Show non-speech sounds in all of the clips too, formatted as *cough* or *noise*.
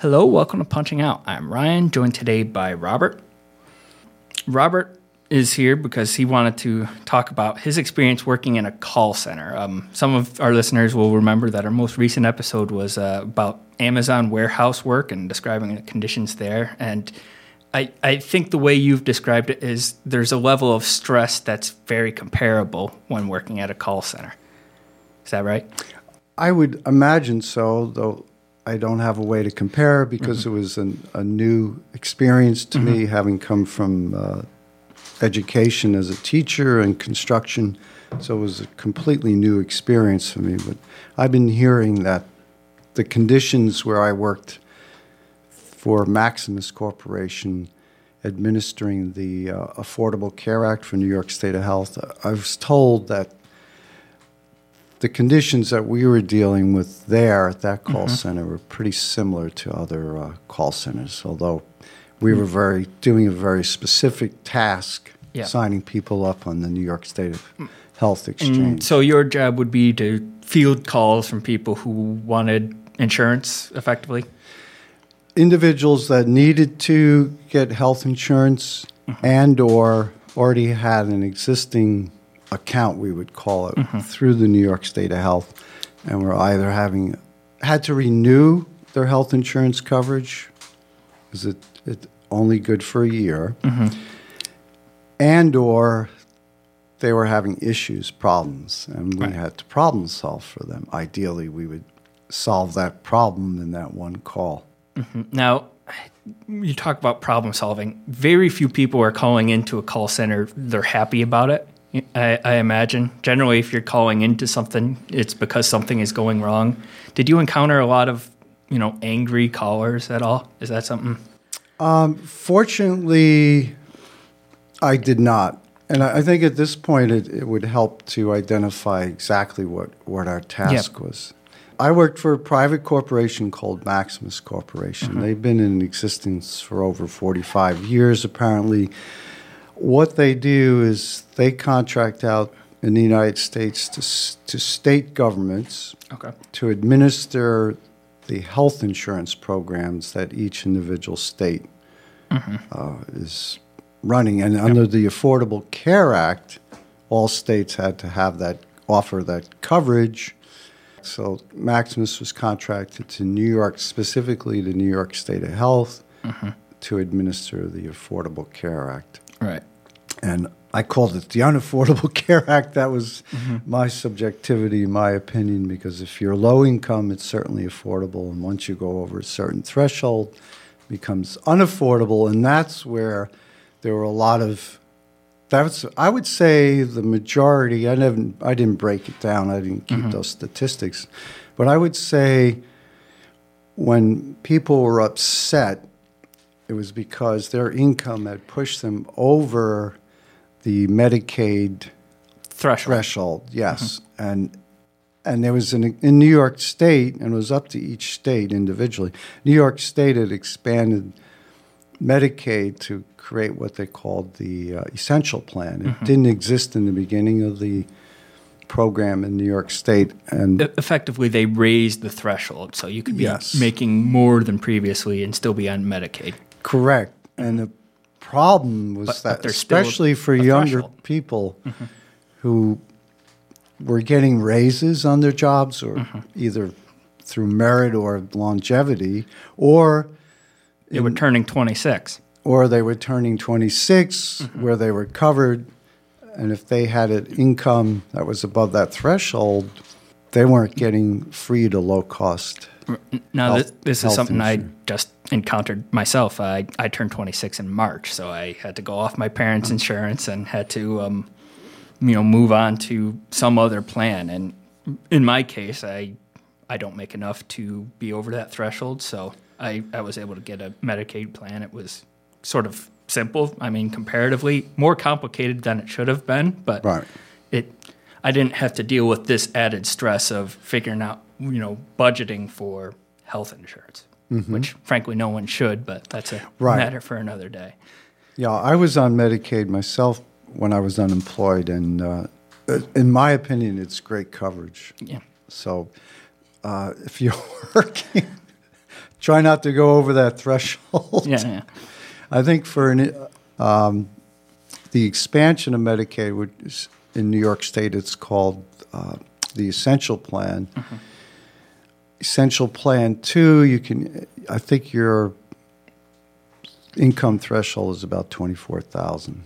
Hello, welcome to Punching Out. I'm Ryan, joined today by Robert. Robert is here because he wanted to talk about his experience working in a call center. Um, some of our listeners will remember that our most recent episode was uh, about Amazon warehouse work and describing the conditions there. And I, I think the way you've described it is there's a level of stress that's very comparable when working at a call center. Is that right? I would imagine so, though I don't have a way to compare because mm-hmm. it was an, a new experience to mm-hmm. me, having come from uh, education as a teacher and construction. So it was a completely new experience for me. But I've been hearing that the conditions where I worked for Maximus Corporation administering the uh, Affordable Care Act for New York State of Health, I was told that the conditions that we were dealing with there at that call mm-hmm. center were pretty similar to other uh, call centers, although we were very doing a very specific task, yeah. signing people up on the New York State mm. Health Exchange. And so your job would be to field calls from people who wanted insurance, effectively. Individuals that needed to get health insurance mm-hmm. and or already had an existing account, we would call it, mm-hmm. through the New York State of Health, and we were either having had to renew their health insurance coverage, is it, it only good for a year, mm-hmm. and or they were having issues, problems, and we right. had to problem solve for them. Ideally, we would solve that problem in that one call. Mm-hmm. Now, you talk about problem solving. Very few people are calling into a call center. They're happy about it. I, I, imagine generally, if you're calling into something, it's because something is going wrong. Did you encounter a lot of, you know, angry callers at all? Is that something? Um, fortunately, I did not, and I, I think at this point it, it, would help to identify exactly what what our task yep. was. I worked for a private corporation called Maximus Corporation. Mm-hmm. They've been in existence for over 45 years, apparently what they do is they contract out in the United States to, to state governments okay. to administer the health insurance programs that each individual state mm-hmm. uh, is running. And yep. under the Affordable Care Act, all states had to have that offer that coverage. So Maximus was contracted to New York, specifically the New York State of Health, mm-hmm. to administer the Affordable Care Act. Right. And I called it the Unaffordable *laughs* Care Act. That was mm-hmm. my subjectivity, my opinion, because if you're low income, it's certainly affordable. And once you go over a certain threshold, it becomes unaffordable. And that's where there were a lot of that's I would say the majority. I never I didn't break it down. I didn't keep mm-hmm. those statistics, but I would say when people were upset, it was because their income had pushed them over the Medicaid threshold. Threshold, yes, mm-hmm. and and there was an, in New York State, and it was up to each state individually. New York State had expanded Medicaid to create what they called the uh, essential plan. It mm-hmm. didn't exist in the beginning of the program in New York State, and effectively they raised the threshold, so you could be yes. making more than previously and still be on Medicaid. Correct, and the problem was but, that, but especially for younger threshold. people mm-hmm. who were getting raises on their jobs, or mm-hmm. either through merit or longevity, or they in, were turning 26. Or they were turning 26, mm-hmm. where they were covered. And if they had an income that was above that threshold, they weren't getting free to low cost. Now, health, this, this is something insurance. I just encountered myself. I, I turned 26 in March, so I had to go off my parents' insurance and had to, um, you know, move on to some other plan. And in my case, I I don't make enough to be over that threshold. So I, I was able to get a Medicaid plan. It was sort of simple. I mean, comparatively more complicated than it should have been, but Right. it I didn't have to deal with this added stress of figuring out, you know, budgeting for health insurance, which frankly no one should, but that's a Mm-hmm. Right. matter for another day. Yeah, I was on Medicaid myself when I was unemployed, and uh, in my opinion, it's great coverage. Yeah. So uh, if you're *laughs* working, try not to go over that threshold. Yeah, yeah. I think for an, um, the expansion of Medicaid, which is in New York State, it's called uh, the Essential Plan. Essential Plan Two, you can. I think your income threshold is about twenty four thousand.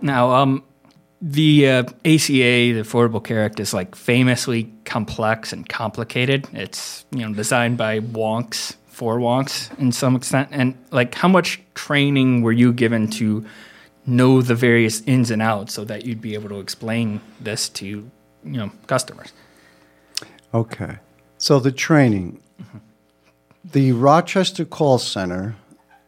Now, um, the uh, ACA, the Affordable Care Act, is like famously complex and complicated. It's you know designed by wonks for wonks in some extent. And like, how much training were you given to know the various ins and outs so that you'd be able to explain this to you know customers? Okay. So the training, the Rochester call center.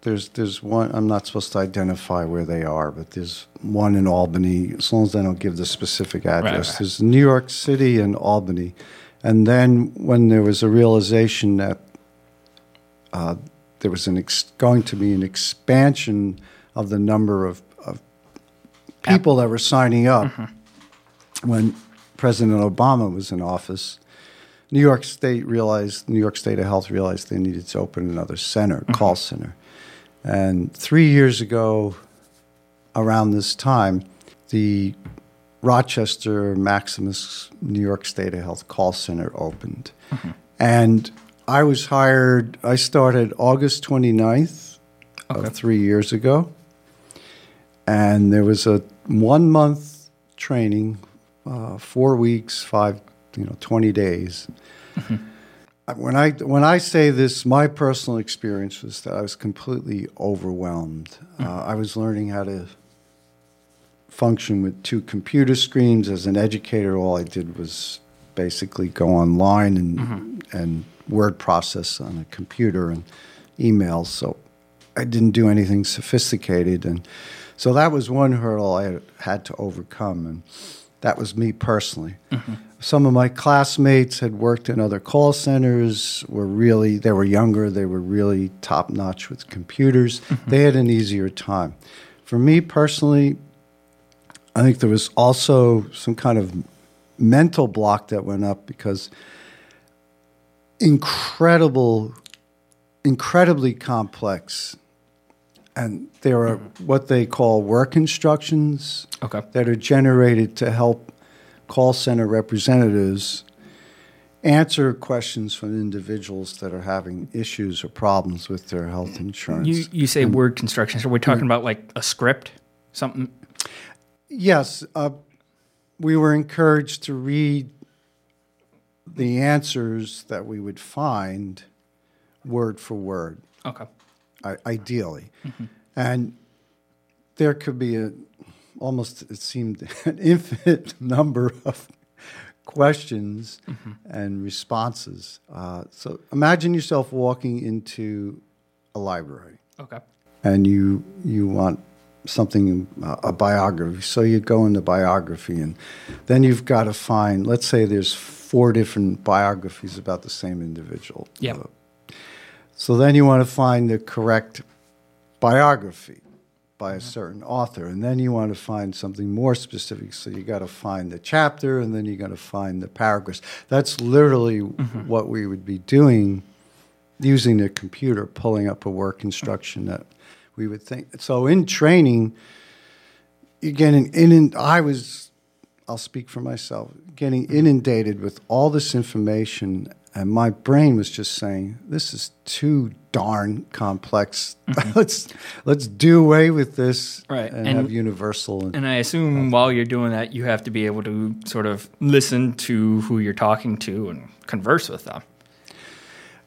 There's there's one. I'm not supposed to identify where they are, but there's one in Albany. As long as they don't give the specific address, right. there's New York City and Albany. And then when there was a realization that uh, there was an ex- going to be an expansion of the number of, of people that were signing up when President Obama was in office, New York State realized, New York State of Health realized they needed to open another center, call center. And three years ago, around this time, the Rochester Maximus New York State of Health call center opened. And I was hired, I started August 29th Okay. of three years ago. And there was a one month training, uh, four weeks, five, you know, 20 days. Mm-hmm. When I when I say this, my personal experience was that I was completely overwhelmed. Mm-hmm. Uh, I was learning how to function with two computer screens. As an educator, all I did was basically go online and mm-hmm. and word process on a computer and emails. So I didn't do anything sophisticated, and so that was one hurdle I had to overcome, and that was me personally. Some of my classmates had worked in other call centers. Were really they were younger. They were really top notch with computers. Mm-hmm. They had an easier time. For me personally, I think there was also some kind of mental block that went up because incredible, incredibly complex, and there are mm-hmm. what they call work instructions Okay. that are generated to help call center representatives answer questions from individuals that are having issues or problems with their health insurance. You you say word construction. So we're talking about like a script, something. Yes, uh, we were encouraged to read the answers that we would find word for word, Okay. I ideally. And there could be a almost, it seemed, *laughs* an infinite *laughs* number of questions and responses. Uh, so imagine yourself walking into a library Okay. and you you want something uh, a biography so you go into biography and then you've got to find let's say there's four different biographies about the same individual Yep. Uh, so then you want to find the correct biography by a mm-hmm. certain author and then you want to find something more specific. So you got to find the chapter and then you got to find the paragraphs. That's literally mm-hmm. what we would be doing using the computer, pulling up a work mm-hmm. instruction that we would think. So in training, you're getting in, in I was, I'll speak for myself, getting inundated with all this information, and my brain was just saying, "This is too darn complex. Mm-hmm. *laughs* let's let's do away with this Right, and, and- have universal." And, And I assume while you're doing that, you have to be able to sort of listen to who you're talking to and converse with them.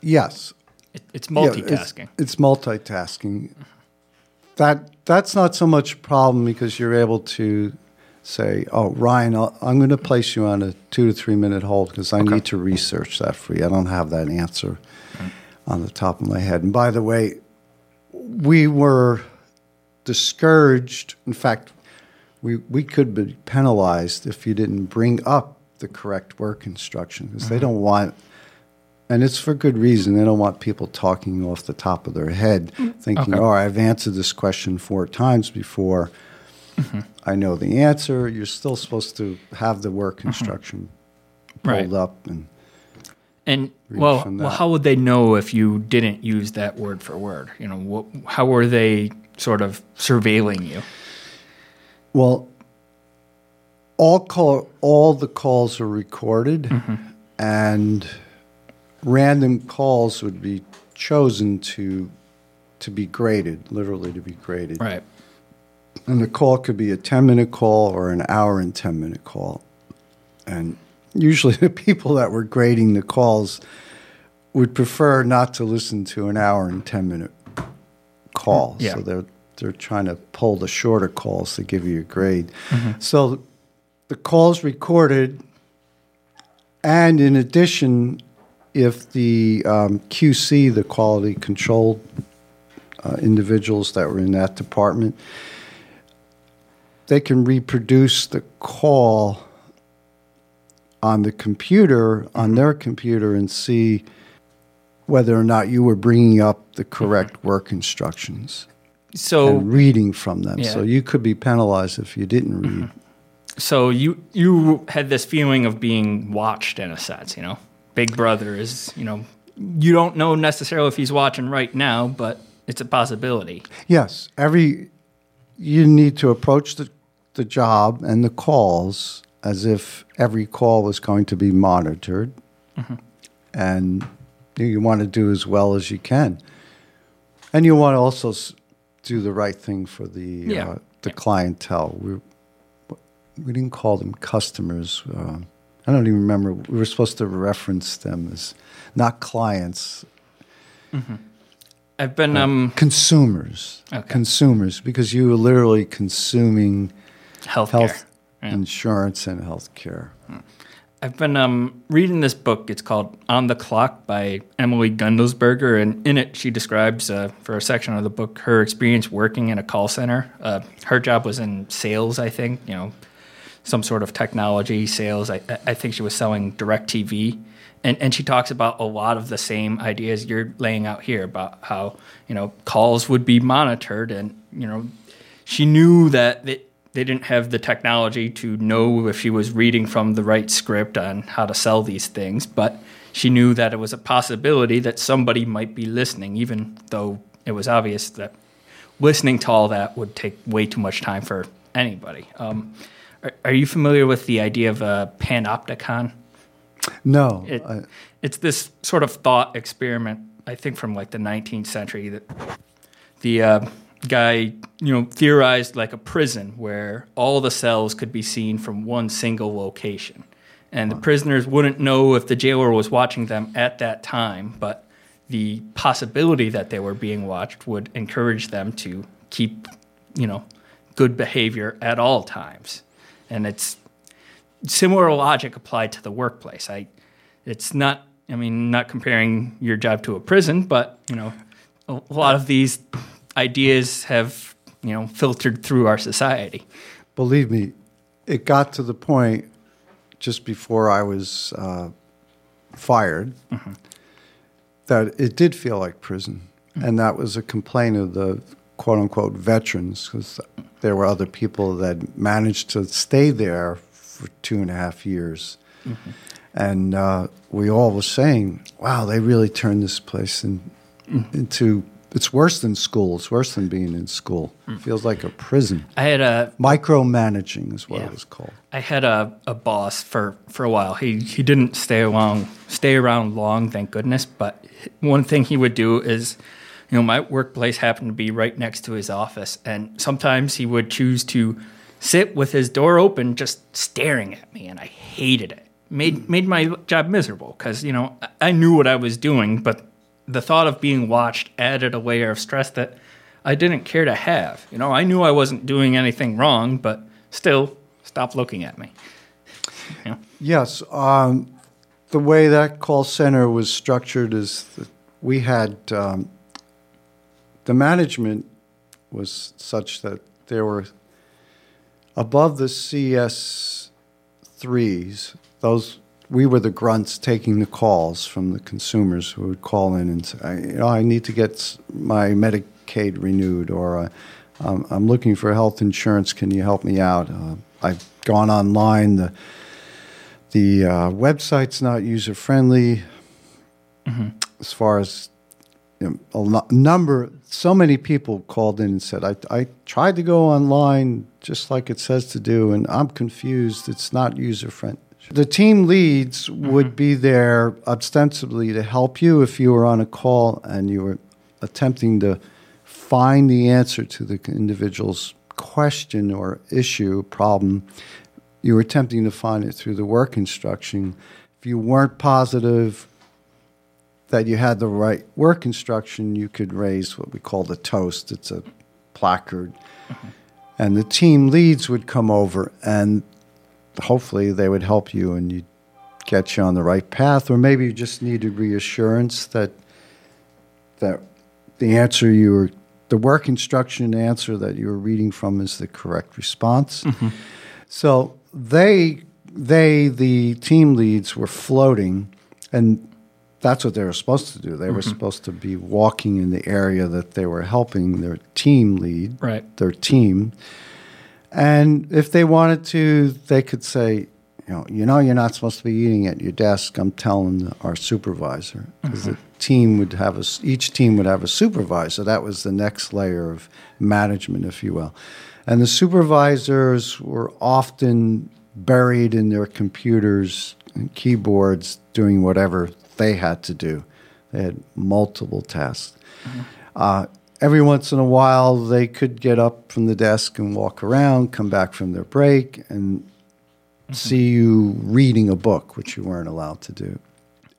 yes, It, it's Yeah, it's- multitasking. it's, multitasking. That that's not so much a problem because you're able to say, "Oh, Ryan, I'll, I'm going to place you on a two to three minute hold because I need to research that for you. I don't have that answer mm. on the top of my head." And by the way, we were discouraged. In fact, we we could be penalized if you didn't bring up the correct work instruction because they mm-hmm. don't want. And it's for good reason. They don't want people talking off the top of their head, mm. thinking, Okay. "Oh, I've answered this question four times before. Mm-hmm. I know the answer." You're still supposed to have the work mm-hmm. instruction Right. pulled up, and And well, well, how would they know if you didn't use that word for word? You know, what, how were they sort of surveilling you? Well, all call all the calls are recorded, mm-hmm. and random calls would be chosen to to be graded, literally to be graded. Right. And the call could be a ten minute call or an hour and ten minute call, and usually *laughs* the people that were grading the calls would prefer not to listen to an hour and ten minute call. Yeah. So they're they're trying to pull the shorter calls to give you a grade. So the calls recorded, and in addition, if the um, QC, the quality control uh, individuals that were in that department, they can reproduce the call on the computer, on mm-hmm. their computer, and see whether or not you were bringing up the correct mm-hmm. work instructions So, reading from them. Yeah. So you could be penalized if you didn't read. Mm-hmm. so you you had this feeling of being watched in a sense. You know, Big Brother is. You know, you don't know necessarily if he's watching right now, but it's a possibility. Yes, every you need to approach the the job and the calls as if every call was going to be monitored, and you, want to do as well as you can, and you want to also do the right thing for the Yeah. uh, the clientele. We we didn't call them customers. Uh, I don't even remember. We were supposed to reference them as not clients, I've been um consumers. Okay. Consumers, because you were literally consuming healthcare. health Yeah. insurance and health care. I've been um, reading this book. It's called On the Clock by Emily Guendelsberger, and in it she describes, uh, for a section of the book, her experience working in a call center. Uh, her job was in sales, I think. You know, some sort of technology sales. I, I think she was selling DirecTV. And, and she talks about a lot of the same ideas you're laying out here about how, you know, calls would be monitored. And, you know, she knew that they, they didn't have the technology to know if she was reading from the right script on how to sell these things. But she knew that it was a possibility that somebody might be listening, even though it was obvious that listening to all that would take way too much time for anybody. Um, are, are you familiar with the idea of a panopticon? No, It, I, it's this sort of thought experiment, I think, from like the 19th century that the uh, guy, you know, theorized like a prison where all the cells could be seen from one single location. And the prisoners wouldn't know if the jailer was watching them at that time, but the possibility that they were being watched would encourage them to keep, you know, good behavior at all times. And it's similar logic applied to the workplace. I, it's not. I mean, not comparing your job to a prison, but you know, a lot of these ideas have you know filtered through our society. believe me, it got to the point just before I was uh, fired that it did feel like prison. And that was a complaint of the quote unquote veterans because there were other people that managed to stay there for two and a half years. And uh, we all were saying, wow, they really turned this place in, into, it's worse than school. It's worse than being in school. Hmm. It feels like a prison. I had a Micromanaging is what Yeah. it was called. I had a, a boss for, for a while. He he didn't stay along stay around long, thank goodness. But one thing he would do is, you know, my workplace happened to be right next to his office, and sometimes he would choose to sit with his door open, just staring at me, and I hated it. made made my job miserable because you know I knew what I was doing, but the thought of being watched added a layer of stress that I didn't care to have. You know, I knew I wasn't doing anything wrong, but still, Stop looking at me. Yes. Um, the way that call center was structured is that we had um, the management was such that there were above the CS threes. Those we were the grunts taking the calls from the consumers who would call in and say, you know, I need to get my Medicaid renewed, or uh, um, I'm looking for health insurance. Can you help me out? Uh, I've gone online. The the uh, website's not user friendly. Mm-hmm. As far as you know, a number, so many people called in and said, I, I tried to go online just like it says to do, and I'm confused. It's not user friendly. The team leads mm-hmm. would be there ostensibly to help you if you were on a call and you were attempting to find the answer to the individual's question or issue, problem. You were attempting to find it through the work instruction. If you weren't positive that you had the right work instruction, you could raise what we call the toast. It's a placard. Mm-hmm. And the team leads would come over and hopefully they would help you and you'd get you on the right path. Or maybe you just needed reassurance that that the answer you were the work instruction answer that you were reading from is the correct response. Mm-hmm. So they they the team leads were floating and that's what they were supposed to do. They mm-hmm. were supposed to be walking in the area that they were helping their team lead, right. their team. And if they wanted to, they could say, you know, you know, you're not supposed to be eating at your desk. I'm telling our supervisor because mm-hmm. the team would have a each team would have a supervisor. That was the next layer of management, if you will. And the supervisors were often buried in their computers and keyboards doing whatever they had to do. They had multiple tasks. Mm-hmm. Uh, every once in a while, they could get up from the desk and walk around, come back from their break, and mm-hmm. see you reading a book, which you weren't allowed to do.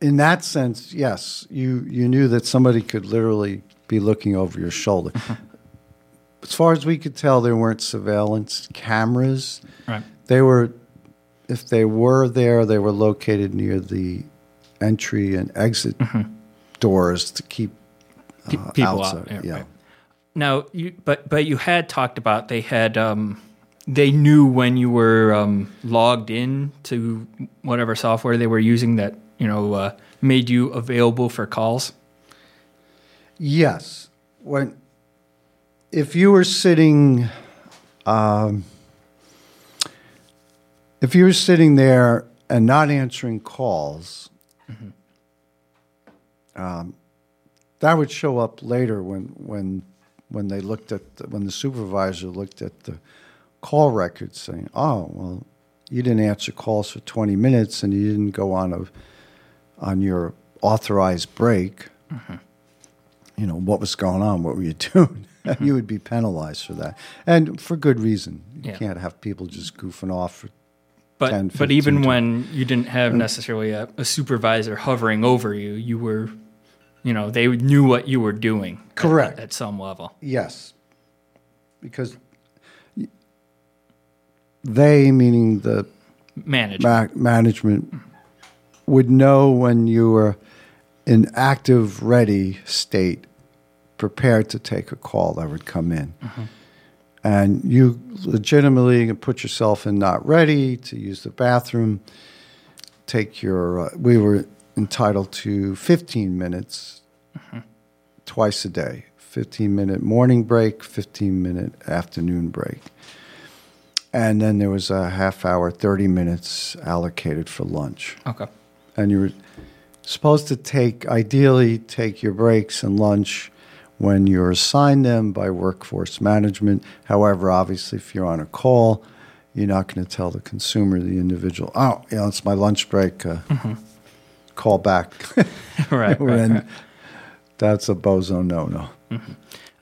In that sense, yes, you, you knew that somebody could literally be looking over your shoulder. Mm-hmm. As far as we could tell, there weren't surveillance cameras. Right. They were, if they were there, they were located near the entry and exit mm-hmm. doors to keep uh, people outside. out. Yeah. Right. Now, you, but but you had talked about they had um, they knew when you were um, logged in to whatever software they were using that you know uh, made you available for calls. Yes, when if you were sitting. Um, if you were sitting there and not answering calls, Mm-hmm. Um, that would show up later when when when they looked at the, when the supervisor looked at the call records, saying, "Oh, well, you didn't answer calls for 20 minutes and you didn't go on a on your authorized break." Mm-hmm. You know what was going on? What were you *laughs* doing? Mm-hmm. you would be penalized for that, and for good reason. You yeah. can't have people just goofing off for but 10, but even when you didn't have necessarily a, a, supervisor hovering over you, you were, you know, they knew what you were doing. Correct. At, at some level. Yes, because they, meaning the management, ma- management, would know when you were in active, ready state, prepared to take a call that would come in. Mm-hmm and you legitimately put yourself in not ready to use the bathroom, take your, uh, we were entitled to 15 minutes mm-hmm. twice a day 15 minute morning break, 15 minute afternoon break. And then there was a half hour, 30 minutes allocated for lunch. Okay. And you were supposed to take, ideally, take your breaks and lunch when you're assigned them by workforce management. However, obviously, if you're on a call, you're not going to tell the consumer, the individual, oh, you know, it's my lunch break. Uh, mm-hmm. Call back. *laughs* right, right, right, That's a bozo no no. Mm-hmm.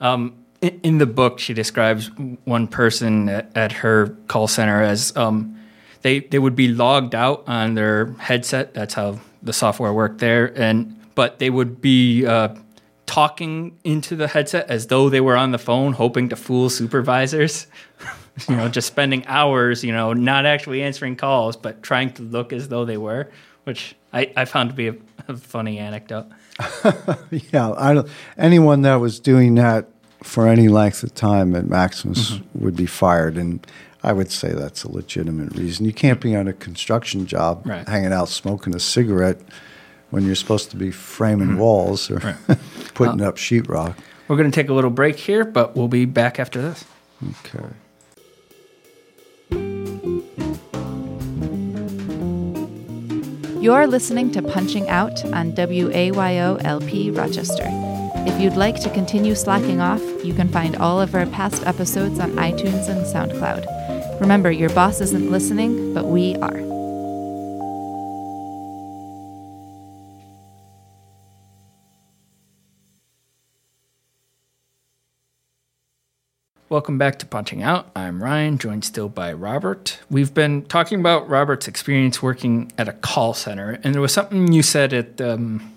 Um, in, in, the book, she describes one person at, at her call center as um, they they would be logged out on their headset. That's how the software worked there, and but they would be uh, talking into the headset as though they were on the phone, hoping to fool supervisors. *laughs* you know, just spending hours, you know, not actually answering calls, but trying to look as though they were, which I, I found to be a, a funny anecdote. *laughs* yeah, I don't, anyone that was doing that for any length of time at Maximus mm-hmm. would be fired, and I would say that's a legitimate reason. You can't be on a construction job right. hanging out smoking a cigarette when you're supposed to be framing mm-hmm. walls or right. *laughs* putting uh, up sheetrock. We're going to take a little break here, but we'll be back after this. Okay. You're listening to Punching Out on WAYO LP Rochester. If you'd like to continue slacking off, you can find all of our past episodes on iTunes and SoundCloud. Remember, your boss isn't listening, but we are. Welcome back to Punching Out. I'm Ryan, joined still by Robert. We've been talking about Robert's experience working at a call center, and there was something you said at um,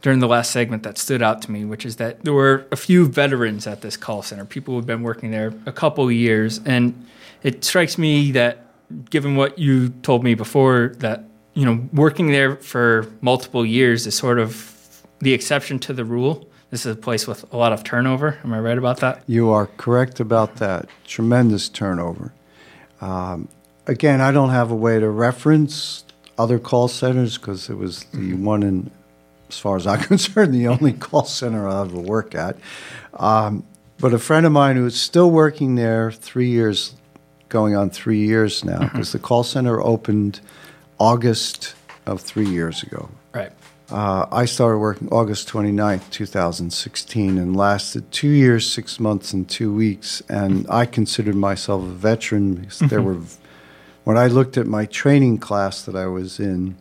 during the last segment that stood out to me, which is that there were a few veterans at this call center, people who've been working there a couple of years, and it strikes me that, given what you told me before, that you know working there for multiple years is sort of the exception to the rule this is a place with a lot of turnover. Am I right about that? You are correct about that. Tremendous turnover. Um, again, I don't have a way to reference other call centers because it was the mm-hmm. one in, as far as I'm *laughs* concerned, the only call center I ever work at. Um, but a friend of mine who is still working there three years, going on three years now, because mm-hmm. the call center opened August of three years ago. Right. Uh, I started working August 29th, 2016, and lasted two years, six months, and two weeks. And I considered myself a veteran because there mm-hmm. were, when I looked at my training class that I was in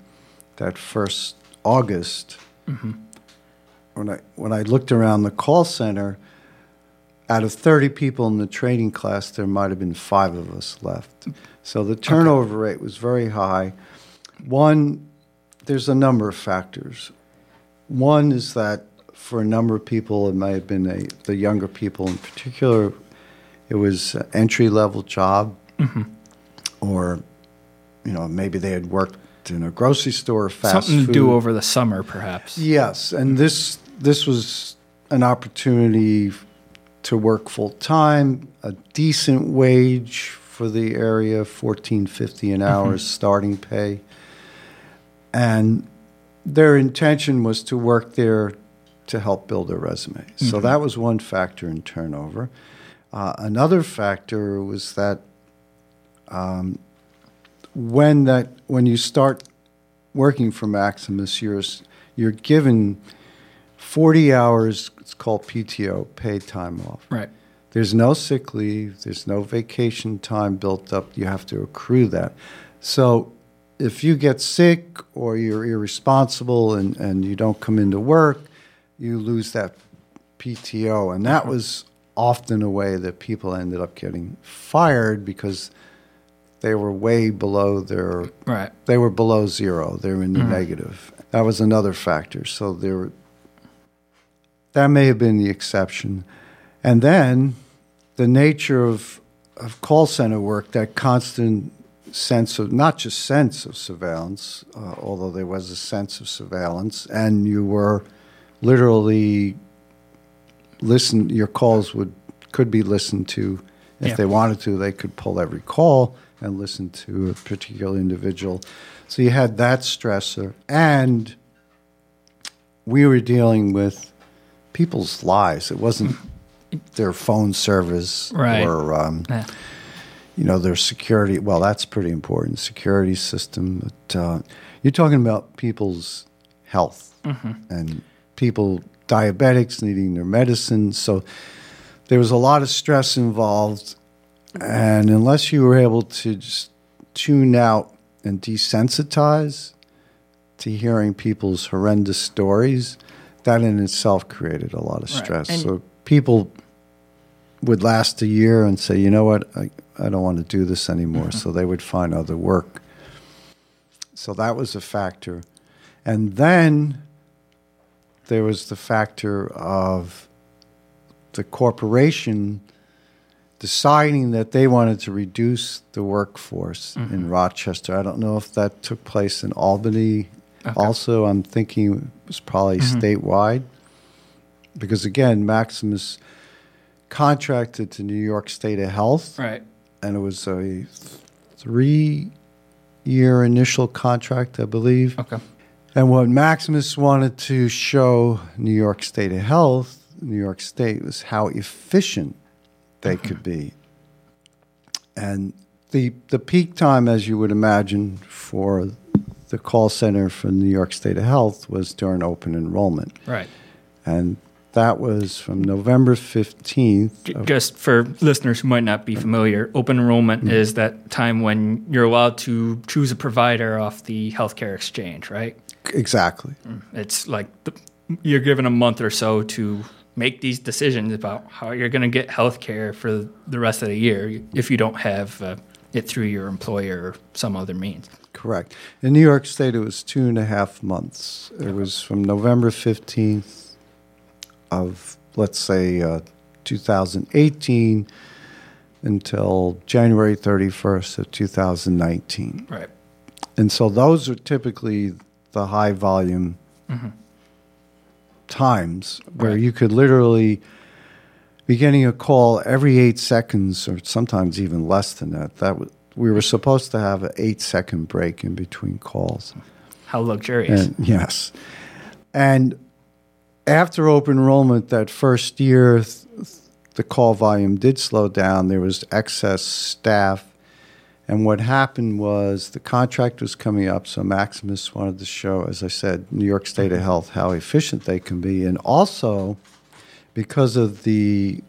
that first August, mm-hmm. when, I, when I looked around the call center, out of 30 people in the training class, there might have been five of us left. So the turnover okay. rate was very high. One, there's a number of factors. One is that for a number of people, it may have been a, the younger people in particular, it was an entry level job, mm-hmm. or you know maybe they had worked in a grocery store, fast something to do over the summer, perhaps. Yes, and this this was an opportunity to work full time, a decent wage for the area, fourteen fifty an hour mm-hmm. starting pay and their intention was to work there to help build their resume. Mm-hmm. So that was one factor in turnover. Uh, another factor was that um, when that when you start working for Maximus, you're you're given 40 hours. It's called PTO, paid time off. Right. There's no sick leave. There's no vacation time built up. You have to accrue that. So if you get sick or you're irresponsible and, and you don't come into work, you lose that PTO. And that was often a way that people ended up getting fired because they were way below their right. They were below zero. They were in the mm-hmm. negative. That was another factor. So there, that may have been the exception. And then the nature of of call center work, that constant sense of not just sense of surveillance, uh, although there was a sense of surveillance, and you were literally listen. Your calls would could be listened to if yeah. they wanted to. They could pull every call and listen to a particular individual. So you had that stressor, and we were dealing with people's lives. It wasn't their phone service right. or. Um, yeah you know, their security. Well, that's pretty important. Security system. But uh, you're talking about people's health mm-hmm. and people diabetics needing their medicine. So there was a lot of stress involved, and unless you were able to just tune out and desensitize to hearing people's horrendous stories, that in itself created a lot of stress. Right. So people would last a year and say, you know what, I, I don't want to do this anymore. Mm-hmm. So they would find other work. So that was a factor. And then there was the factor of the corporation deciding that they wanted to reduce the workforce mm-hmm. in Rochester. I don't know if that took place in Albany. Okay. Also, I'm thinking it was probably mm-hmm. statewide because again, Maximus contracted to New York State of Health, right? And it was a three-year initial contract, I believe. Okay. And what Maximus wanted to show New York State of Health, New York State, was how efficient they could be. And the the peak time, as you would imagine, for the call center for New York State of Health was during open enrollment. Right. And that was from November 15th. Just for listeners who might not be familiar, open enrollment mm-hmm. is that time when you're allowed to choose a provider off the healthcare exchange, right? Exactly. Mm. It's like the, you're given a month or so to make these decisions about how you're going to get healthcare for the rest of the year if you don't have uh, it through your employer or some other means. Correct. In New York State, it was two and a half months. It was from November 15th of, let's say, uh, 2018 until January 31st of 2019. Right. And so those are typically the high volume mm-hmm. times where right. you could literally be getting a call every eight seconds or sometimes even less than that. That was, we were supposed to have an eight second break in between calls. How luxurious. And, yes. And after open enrollment that first year, the call volume did slow down. There was excess staff. And what happened was the contract was coming up, so Maximus wanted to show, as I said, New York State of mm-hmm. Health, how efficient they can be. And also, because of the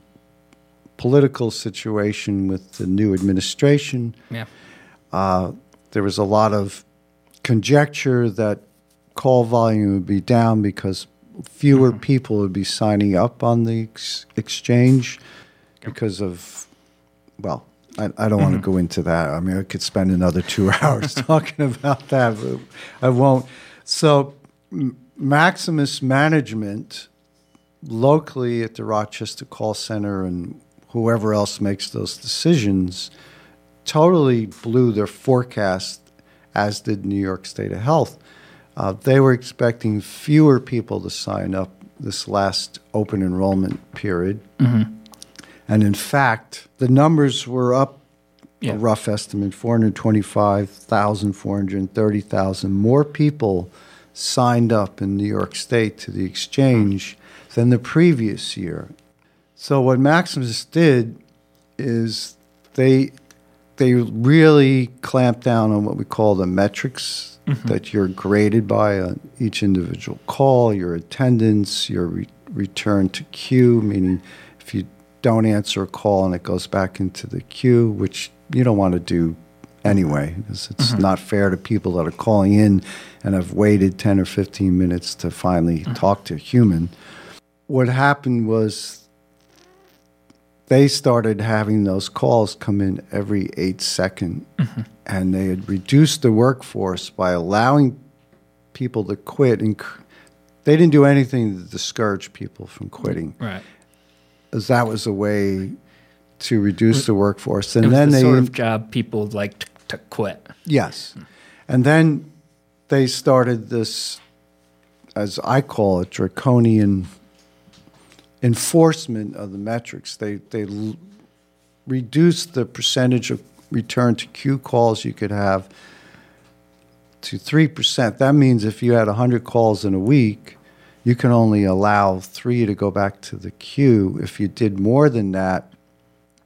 political situation with the new administration, yeah. uh, there was a lot of conjecture that call volume would be down because fewer mm-hmm. people would be signing up on the ex- exchange because of, well, I, I don't mm-hmm. want to go into that. I mean, I could spend another two *laughs* hours talking about that, but I won't. So, Maximus Management locally at the Rochester Call Center and whoever else makes those decisions totally blew their forecast, as did New York State of Health. Uh, they were expecting fewer people to sign up this last open enrollment period. Mm-hmm. And in fact, the numbers were up yeah. a rough estimate 425,000, 430,000 more people signed up in New York State to the exchange than the previous year. So what Maximus did is they they really clamped down on what we call the metrics mm-hmm. that you're graded by on each individual call, your attendance, your re- return to queue, meaning if you don't answer a call and it goes back into the queue, which you don't want to do anyway, because it's mm-hmm. not fair to people that are calling in and have waited 10 or 15 minutes to finally mm-hmm. talk to a human. What happened was they started having those calls come in every eight second, mm-hmm. and they had reduced the workforce by allowing people to quit. And they didn't do anything to discourage people from quitting, right? As that was a way to reduce the workforce. And then the they sort of job people liked to quit. Yes, and then they started this, as I call it, draconian enforcement of the metrics. They they l- reduced the percentage of return to queue calls you could have to three percent. That means if you had hundred calls in a week, you can only allow three to go back to the queue. If you did more than that,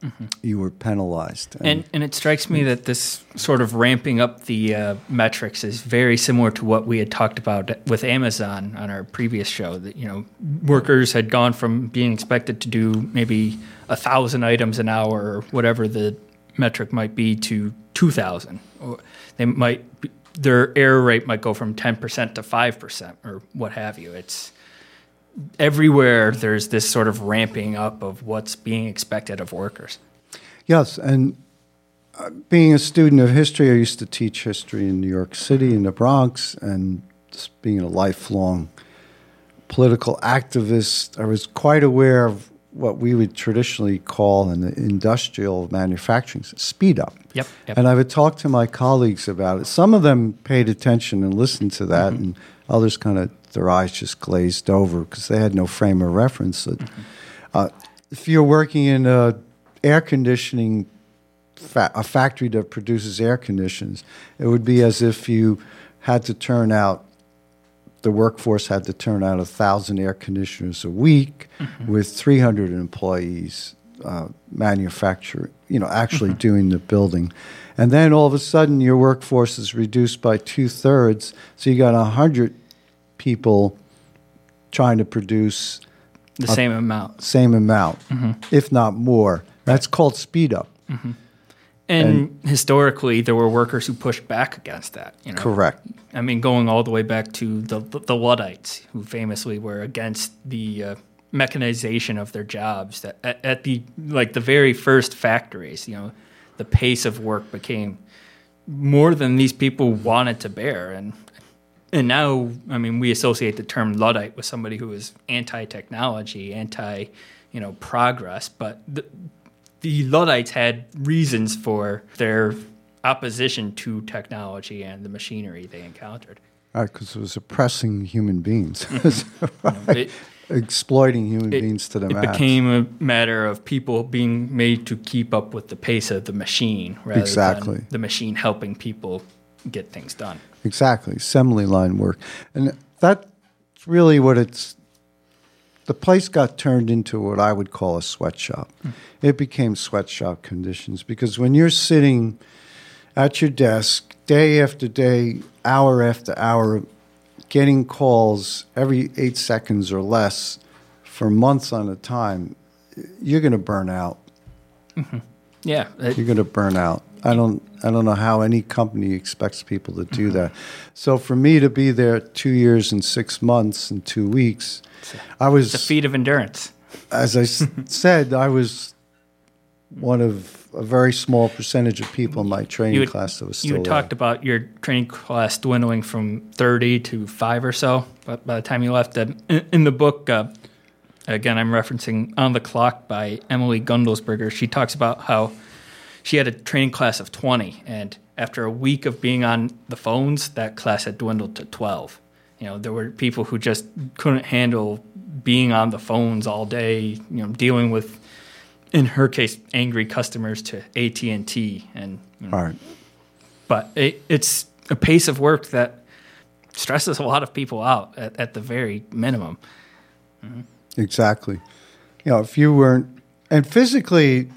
mm-hmm. you were penalized. And, and, and it strikes me that this sort of ramping up the uh, metrics is very similar to what we had talked about with Amazon on our previous show. That you know, workers had gone from being expected to do maybe a thousand items an hour or whatever the metric might be to two thousand. They might their error rate might go from ten percent to five percent or what have you. It's everywhere there's this sort of ramping up of what's being expected of workers. Yes, and uh, being a student of history, I used to teach history in New York City, in the Bronx, and being a lifelong political activist, I was quite aware of what we would traditionally call in the industrial manufacturing speed up. Yep, yep. And I would talk to my colleagues about it. Some of them paid attention and listened to that, Mm-hmm. and others kind of their eyes just glazed over because they had no frame of reference. Mm-hmm. uh, if you're working in a air conditioning fa- a factory that produces air conditions, it would be as if you had to turn out the workforce had to turn out a thousand air conditioners a week with 300 employees uh, manufacture you know actually doing the building and then all of a sudden your workforce is reduced by two-thirds so you got 100 people trying to produce the same amount. same amount if not more that's called speed up And, historically, there were workers who pushed back against that. You know? correct I mean, going all the way back to the the Luddites, who famously were against the uh, mechanization of their jobs. That at, at the like the very first factories, you know, the pace of work became more than these people wanted to bear, and and now, I mean, we associate the term Luddite with somebody who is anti-technology, anti, you know, progress, but the, the Luddites had reasons for their opposition to technology and the machinery they encountered. Uh, because it was oppressing human beings mm-hmm. *laughs* It, exploiting human it- beings to the it max became a matter of people being made to keep up with the pace of the machine rather Exactly. than the machine helping people get things done. Exactly, assembly line work, and that's really what it's. The place got turned into what I would call a sweatshop. Hmm. It became sweatshop conditions because when you're sitting at your desk day after day, hour after hour, getting calls every eight seconds or less for months on a time, you're going to burn out. Mm-hmm. Yeah, it- You're going to burn out. I don't. I don't know how any company expects people to do that. So for me to be there two years and six months and two weeks, I was it's a feat of endurance. as I *laughs* said, I was one of a very small percentage of people in my training had- class that was You still there. talked about your training class dwindling from 30 to 5 or so but by the time you left. In, in the book, uh, again, I'm referencing On the Clock by Emily Guendelsberger. She talks about how she had a training class of 20, and after a week of being on the phones, that class had dwindled to 12. You know, there were people who just couldn't handle being on the phones all day, you know, dealing with, in her case, angry customers to AT&T and you know, right. but it, it's a pace of work that stresses a lot of people out at, at the very minimum. Mm-hmm. Exactly. You know, if you weren't, and physically,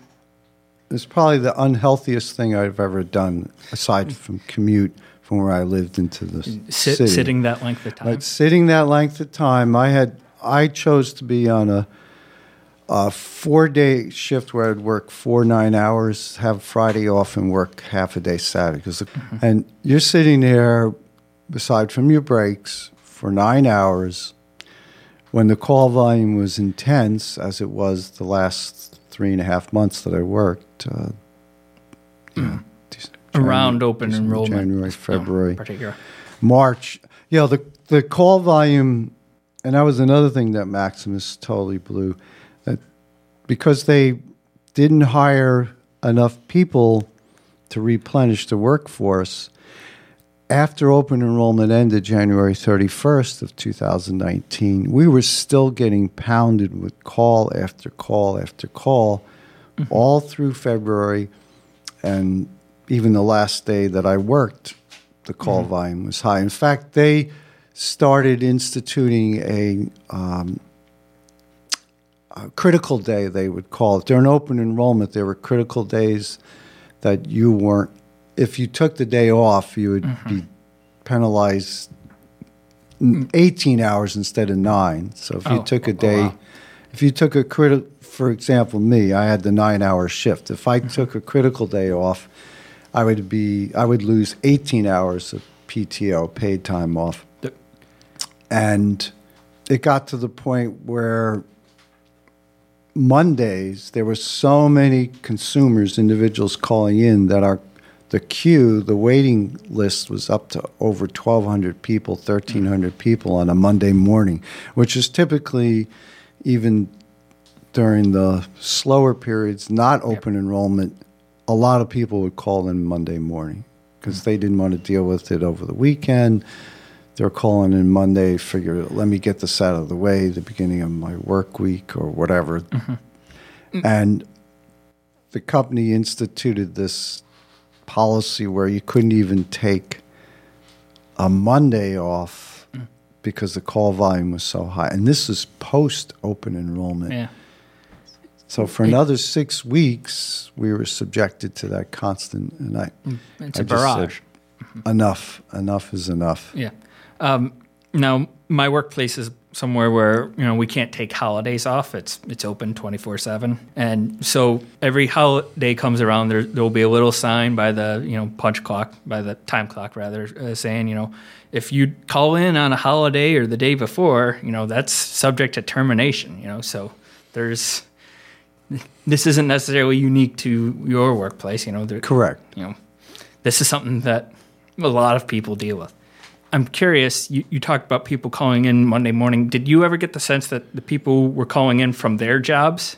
it's probably the unhealthiest thing I've ever done, aside from commute from where I lived into the Sit, city. sitting that length of time. Like sitting that length of time, I had I chose to be on a, a four day shift where I'd work four nine hours, have Friday off, and work half a day Saturday. 'Cause the- mm-hmm. and you're sitting there, aside from your breaks, for nine hours. When the call volume was intense, as it was the last three and a half months that I worked, uh, know, Dec- Around open December, enrollment. January, February. particular. March. Yeah, the the call volume, and that was another thing that Maximus totally blew. That because they didn't hire enough people to replenish the workforce. After open enrollment ended January 31st of 2019, we were still getting pounded with call after call after call all through February and even the last day that I worked, the call volume was high. In fact, they started instituting a, um, a critical day, they would call it. During open enrollment, there were critical days that you weren't, if you took the day off, you would be mm-hmm. penalized 18 hours instead of nine. So if you Oh, took a oh, oh day, wow. if you took a critical, for example, me, I had the nine hour shift. If I mm-hmm. took a critical day off, I would be, I would lose 18 hours of PTO, paid time off. And it got to the point where Mondays there were so many consumers, individuals calling in that our the queue, the waiting list was up to over 1,200 people, 1,300 people on a Monday morning, which is typically even during the slower periods, not open enrollment, a lot of people would call in Monday morning because mm. they didn't want to deal with it over the weekend. They're calling in Monday, figure, let me get this out of the way, the beginning of my work week or whatever. Mm-hmm. Mm. And the company instituted this policy where you couldn't even take a Monday off because the call volume was so high. And this is post open enrollment. Yeah. So for another six weeks, we were subjected to that constant. And I, It's I a just said, barrage. enough, enough is enough. Yeah. Um, now, my workplace is somewhere where you know we can't take holidays off. It's it's open twenty four seven, and so every holiday comes around, there there will be a little sign by the you know punch clock, by the time clock rather, uh, saying you know if you call in on a holiday or the day before, you know that's subject to termination. You know, so there's this isn't necessarily unique to your workplace. You know, there, Correct. you know, this is something that a lot of people deal with. I'm curious, you, you talked about people calling in Monday morning. Did you ever get the sense that the people were calling in from their jobs?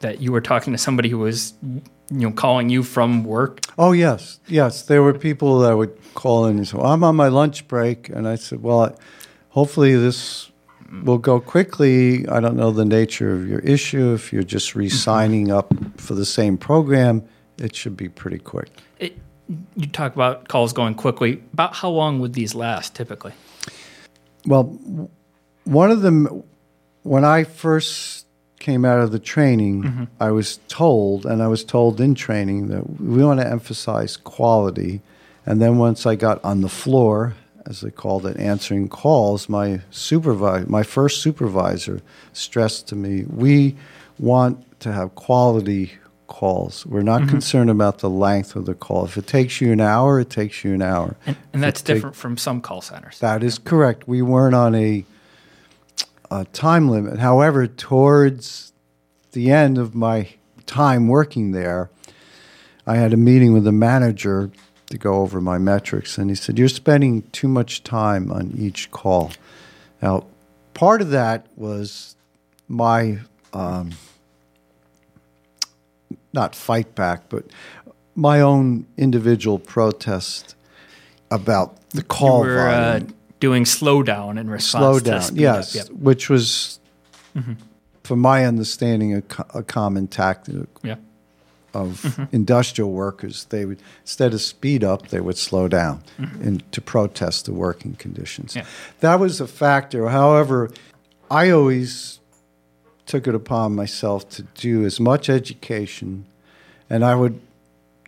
That you were talking to somebody who was, you know, calling you from work? Oh, yes. Yes. There were people that would call in and say, well, I'm on my lunch break. And I said, well, I- hopefully this will go quickly. I don't know the nature of your issue. If you're just mm-hmm. re signing up for the same program, it should be pretty quick. It, you talk about calls going quickly. About how long would these last typically? Well, one of them, when I first came out of the training, mm-hmm. I was told, and I was told in training, that we want to emphasize quality. And then once I got on the floor, as they called it, answering calls, my supervisor, my first supervisor, stressed to me, we want to have quality calls. We're not concerned about the length of the call. If it takes you an hour, it takes you an hour. And, and that's it take- different from some call centers. that is correct. We weren't on a, a time limit. However, towards the end of my time working there, I had a meeting with the manager to go over my metrics, and he said, You're spending too much time on each call. Now, part of that was my, um, not fight back, but my own individual protest about the call you were uh, doing slowdown in response slow to down. speed Yes. Yep. which was, from my understanding, a, co- a common tactic Yeah. of Mm-hmm. industrial workers. They would instead of speed up, they would slow down Mm-hmm. and to protest the working conditions. Yeah. That was a factor. However, I always took it upon myself to do as much education, and I would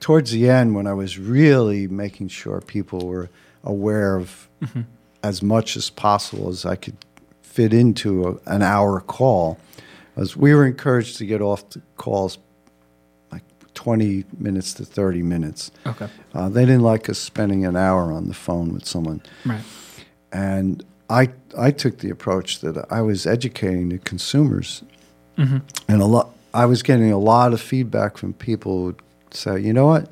towards the end when I was really making sure people were aware of Mm-hmm. as much as possible as I could fit into a, an hour call, was we were encouraged to get off the calls like 20 minutes to 30 minutes. Okay. Uh, they didn't like us spending an hour on the phone with someone. Right. And I, I took the approach that I was educating the consumers. Mm-hmm. And a lot, I was getting a lot of feedback from people who would say, you know what?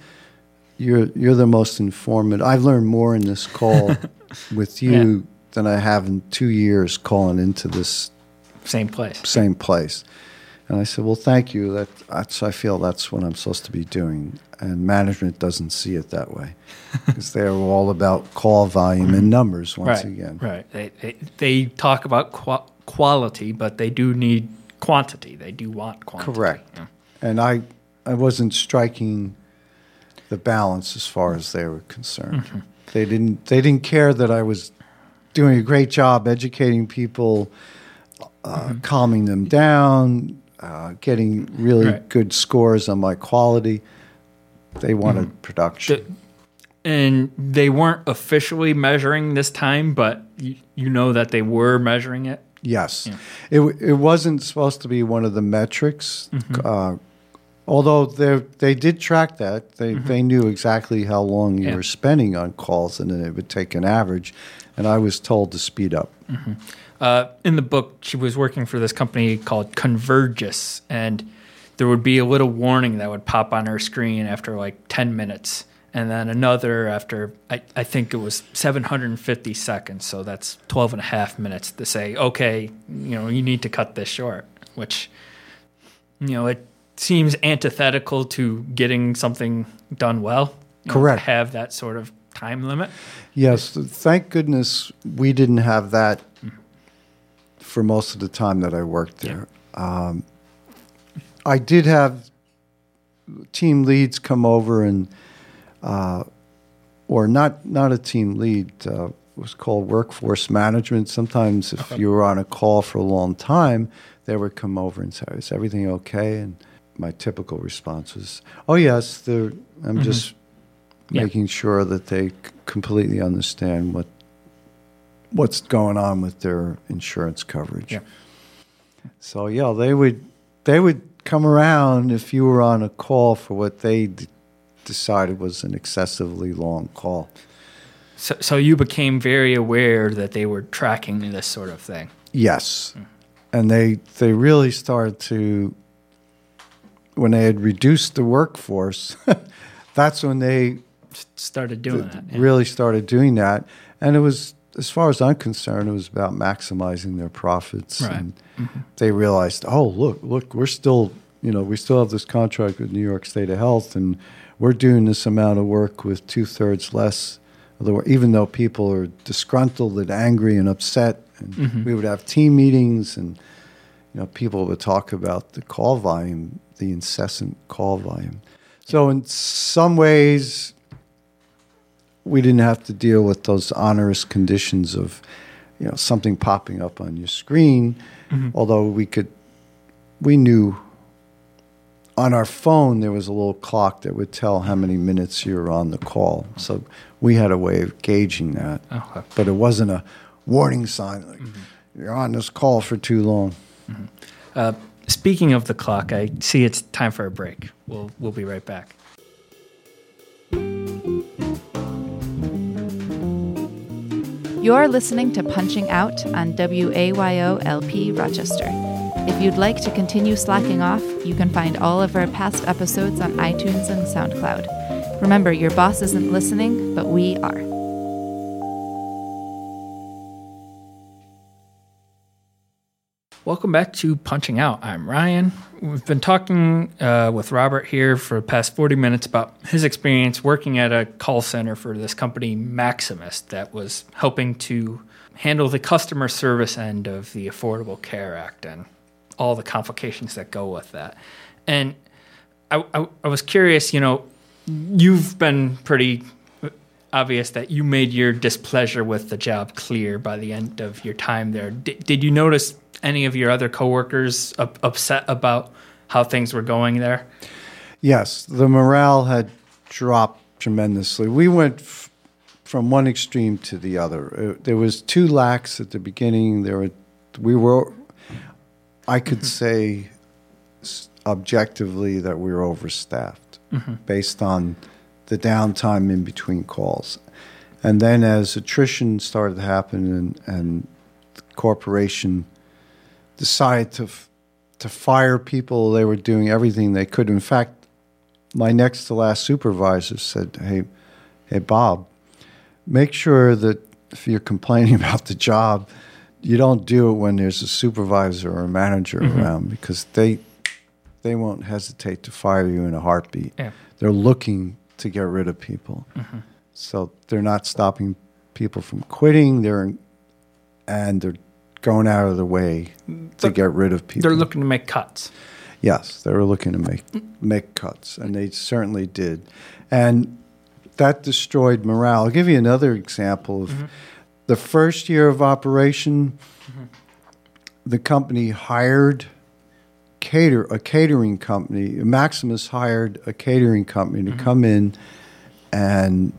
You're, you're the most informative. I've learned more in this call *laughs* with you than I have in two years calling into this Same place. same place. And I said, well, thank you. That, that's, I feel that's what I'm supposed to be doing. And management doesn't see it that way *laughs* because they're all about call volume and numbers once right. again. Right. They, they, they talk about qua- quality, but they do need quantity. They do want quantity. Correct. Yeah. And I, I wasn't striking the balance as far as they were concerned. Mm-hmm. They didn't. They didn't care that I was doing a great job educating people, uh, calming them down, uh, getting really Right. good scores on my quality. They wanted production. The- and they weren't officially measuring this time, but you, you know that they were measuring it. Yes, it it wasn't supposed to be one of the metrics. Uh, although they they did track that, they they knew exactly how long you Yeah. were spending on calls, and then it would take an average. And I was told to speed up. Uh, in the book, she was working for this company called Convergys, and there would be a little warning that would pop on her screen after like 10 minutes, and then another after, I, I think it was 750 seconds, so that's 12 and a half minutes to say, okay, you know, you need to cut this short, which you know, it seems antithetical to getting something done well. know, Correct. to have that sort of time limit. Yes, thank goodness we didn't have that for most of the time that I worked there. Um, I did have team leads come over and, uh, or not not a team lead. Uh, it was called workforce management. Sometimes, if you were on a call for a long time, they would come over and say, "Is everything okay?" And my typical response was, "Oh yes, I'm just Yeah. making sure that they c- completely understand what what's going on with their insurance coverage." Yeah. So yeah, they would they would come around if you were on a call for what they d- decided was an excessively long call. So, so you became very aware that they were tracking this sort of thing. Yes, mm-hmm. and they they really started to when they had reduced the workforce. *laughs* that's when they Started doing that. yeah. really started doing that, and it was as far as I'm concerned, it was about maximizing their profits. Right. And mm-hmm. they realized, oh look, look, we're still you know we still have this contract with New York State of Health, and we're doing this amount of work with two thirds less. of the work, Even though people are disgruntled and angry and upset, and mm-hmm. we would have team meetings, and you know people would talk about the call volume, the incessant call volume. So in some ways, we didn't have to deal with those onerous conditions of, you know, something popping up on your screen. Mm-hmm. Although we could, we knew on our phone there was a little clock that would tell how many minutes you were on the call. So we had a way of gauging that. Okay. But it wasn't a warning sign like mm-hmm. you're on this call for too long. Mm-hmm. Uh, speaking of the clock, I see it's time for a break. We'll we'll be right back. You're listening to Punching Out on WAYOLP Rochester. If you'd like to continue slacking off, you can find all of our past episodes on iTunes and SoundCloud. Remember, your boss isn't listening, but we are. Welcome back to Punching Out. I'm Ryan. We've been talking uh, with Robert here for the past 40 minutes about his experience working at a call center for this company, Maximus, that was helping to handle the customer service end of the Affordable Care Act and all the complications that go with that. And I, I, I was curious, you know, you've been pretty obvious that you made your displeasure with the job clear by the end of your time there. Did, did you notice any of your other coworkers up, upset about how things were going there? Yes, the morale had dropped tremendously. We went f- from one extreme to the other. Uh, there was two lacks at the beginning. There were, we were, I could say, objectively that we were overstaffed based on the downtime in between calls, and then as attrition started to happen and and the corporation decided to f- to fire people. They were doing everything they could. In fact, my next to last supervisor said, "Hey, hey, Bob, make sure that if you're complaining *laughs* about the job, you don't do it when there's a supervisor or a manager mm-hmm. around because they they won't hesitate to fire you in a heartbeat. Yeah. They're looking to get rid of people, so they're not stopping people from quitting. They're and they're going out of the way to get rid of people. They're looking to make cuts. Yes, they were looking to make make cuts, and they certainly did, and that destroyed morale. I'll give you another example of mm-hmm. the first year of operation. Mm-hmm. The company hired cater a catering company. Maximus hired a catering company to mm-hmm. come in and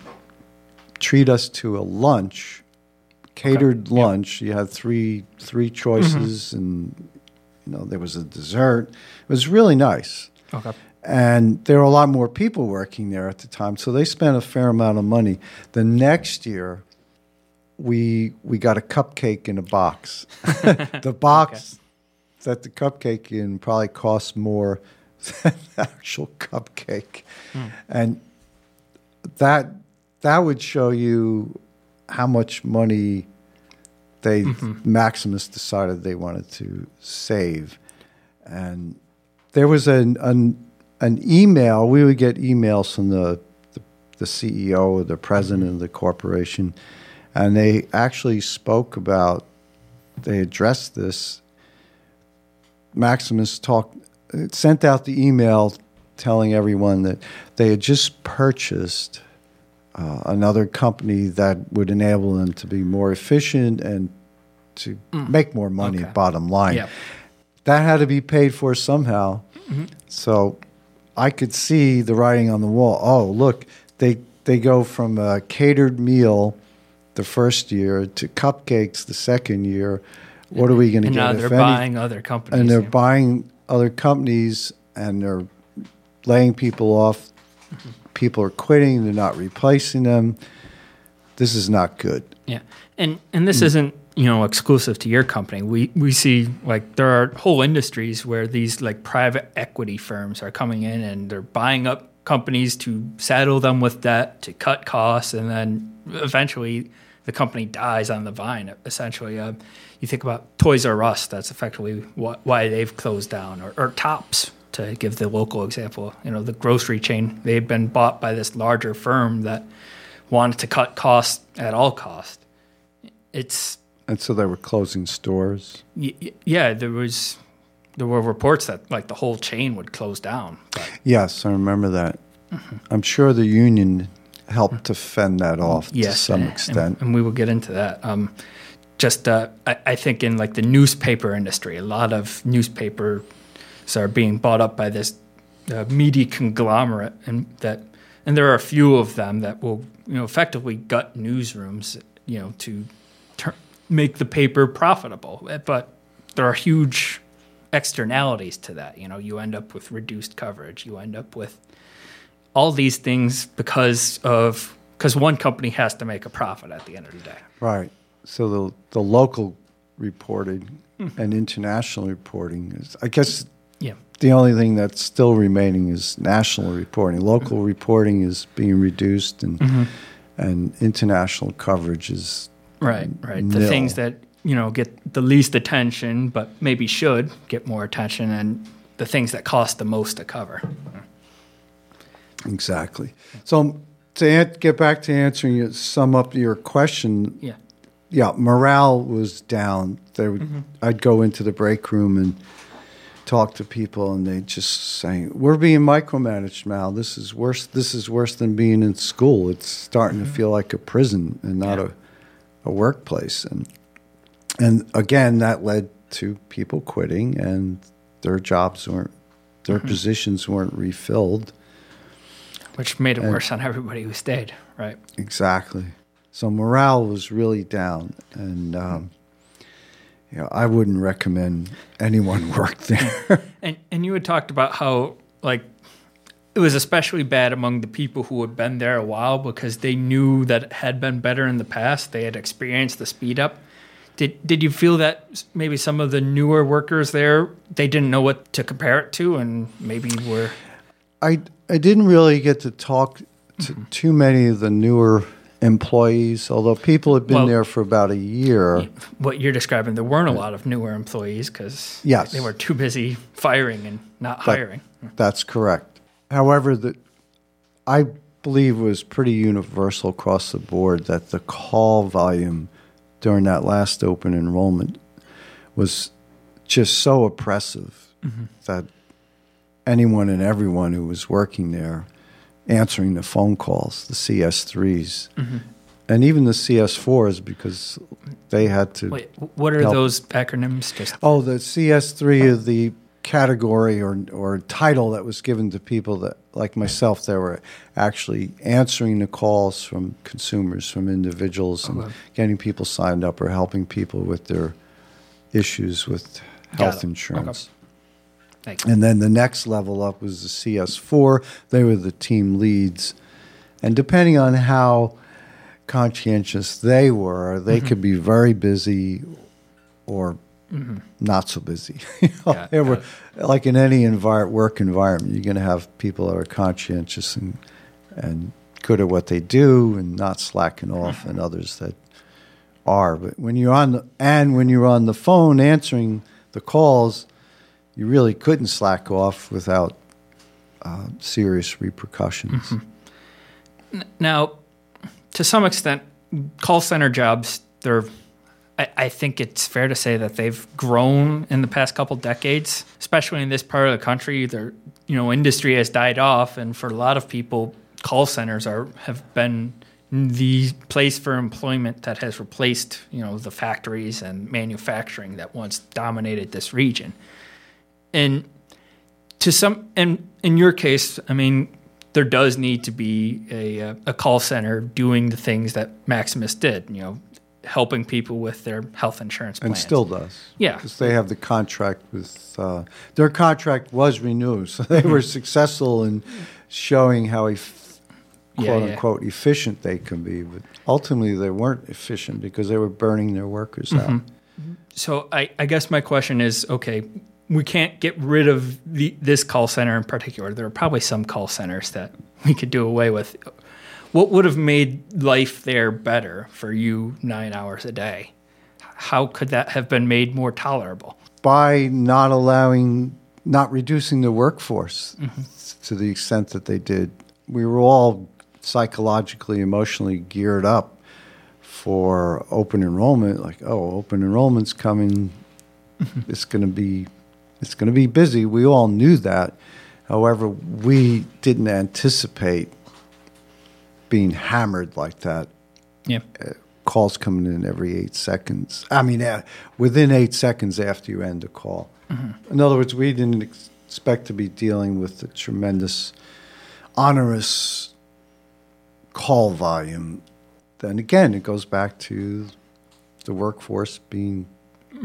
treat us to a lunch, catered Yeah. lunch. You had three three choices, mm-hmm. and you know there was a dessert. It was really nice, Okay. and there were a lot more people working there at the time, so they spent a fair amount of money. The next year, we we got a cupcake in a box. *laughs* the box that the cupcake in probably cost more *laughs* than the actual cupcake, hmm. and that that would show you how much money they mm-hmm. Maximus decided they wanted to save, and there was an, an an email. We would get emails from the the, the CEO or the president of the corporation, and they actually spoke about. They addressed this. Maximus talked, sent out the email telling everyone that they had just purchased uh, another company that would enable them to be more efficient and to make more money. Okay. Bottom line, Yeah. that had to be paid for somehow. So I could see the writing on the wall. Oh, look, they they go from a catered meal the first year to cupcakes the second year. What are we going to get? now they're any? buying other companies. and they're yeah. buying other companies and they're laying people off. People are quitting. They're not replacing them. This is not good. Yeah, and and Mm. this isn't you know exclusive to your company. We we see like there are whole industries where these like private equity firms are coming in and they're buying up companies to saddle them with debt to cut costs, and then eventually the company dies on the vine. Essentially, uh, you think about Toys R Us. That's effectively wh- why they've closed down, or, or Tops. To give the local example, you know the grocery chain, they've been bought by this larger firm that wanted to cut costs at all costs it's And so they were closing stores. y- yeah there was there were reports that like the whole chain would close down but Yes, I remember that. I'm sure the union helped to fend that off to some extent. and, and we will get into that. Um just uh, I, I think in like the newspaper industry a lot of newspapers are being bought up by this uh, media conglomerate and that and there are a few of them that will you know effectively gut newsrooms you know to tur make the paper profitable. But there are huge externalities to that. You know you end up with reduced coverage. You end up with all these things because of because one company has to make a profit at the end of the day Right. So the the local reporting Hmm. and international reporting is, I guess, yeah the only thing that's still remaining is national reporting. Local reporting is being reduced, and Mm-hmm. and international coverage is right right the things that you know get the least attention but maybe should get more attention and the things that cost the most to cover exactly. So to an- get back to answering you, sum up your question. yeah Yeah, morale was down. They would, Mm-hmm. I'd go into the break room and talk to people, and they'd just saying, "We're being micromanaged, Mal. This is worse. This is worse than being in school. It's starting to feel like a prison and not Mm-hmm. Yeah. a, a workplace." And and again, that led to people quitting, and their jobs weren't, their Mm-hmm. positions weren't refilled. Which made it And- worse on everybody who stayed right Exactly. So morale was really down, and um, you know, I wouldn't recommend anyone *laughs* work there. And and you had talked about how like it was especially bad among the people who had been there a while because they knew that it had been better in the past. They had experienced the speed up. Did did you feel that maybe some of the newer workers there they didn't know what to compare it to and maybe were I I didn't really get to talk to mm-hmm. too many of the newer employees, although people had been Well- there for about a year. what you're describing? There weren't a lot of newer employees because Yes. they were too busy firing and not hiring. Hmm. That's correct. However, the, I believe it was pretty universal across the board that the call volume during that last open enrollment was just so oppressive mm-hmm. that anyone and everyone who was working there answering the phone calls, the CS3s, mm-hmm. and even the CS4s, because they had to. Wait, what are Help. those acronyms? Just Oh, the CS3 is the category or or title that was given to people that, like myself, that were actually answering the calls from consumers, from individuals, and Okay. getting people signed up or helping people with their issues with health insurance. You. And then the next level up was the CS4. They were the team leads. And depending on how conscientious they were, they Mm-hmm. could be very busy or not so busy. *laughs* You know, Got- they were, got like in any envir- work environment, you're going to have people that are conscientious and, and good at what they do and not slacking off, and others that are. But when you're on the, and when you're on the phone answering the calls, you really couldn't slack off without uh, serious repercussions. Now, to some extent, call center jobs, they're I, I think it's fair to say that they've grown in the past couple decades, especially in this part of the country. Their you know industry has died off, and for a lot of people, call centers are have been the place for employment that has replaced you know the factories and manufacturing that once dominated this region. And to some, and in your case, I mean, there does need to be a, a call center doing the things that Maximus did. You know, helping people with their health insurance plans. And still does. Yeah. Because they have the contract with, uh, their contract was renewed. So they were *laughs* successful in showing how, Yeah, quote yeah. unquote, efficient they can be. But ultimately, they weren't efficient because they were burning their workers out. Mm-hmm. So I, I guess my question is, okay, we can't get rid of the, this call center in particular. There are probably some call centers that we could do away with. What would have made life there better for you nine hours a day? How could that have been made more tolerable? By not allowing, not reducing the workforce Mm-hmm. to the extent that they did, we were all psychologically, emotionally geared up for open enrollment. Like, oh, open enrollment's coming. Mm-hmm. It's going to be, it's going to be busy. We all knew that. However, we didn't anticipate being hammered like that. Yeah. Calls coming in every eight seconds. I mean, uh, within eight seconds after you end a call. In other words, we didn't ex- expect to be dealing with the tremendous, onerous call volume. Then again, it goes back to the workforce being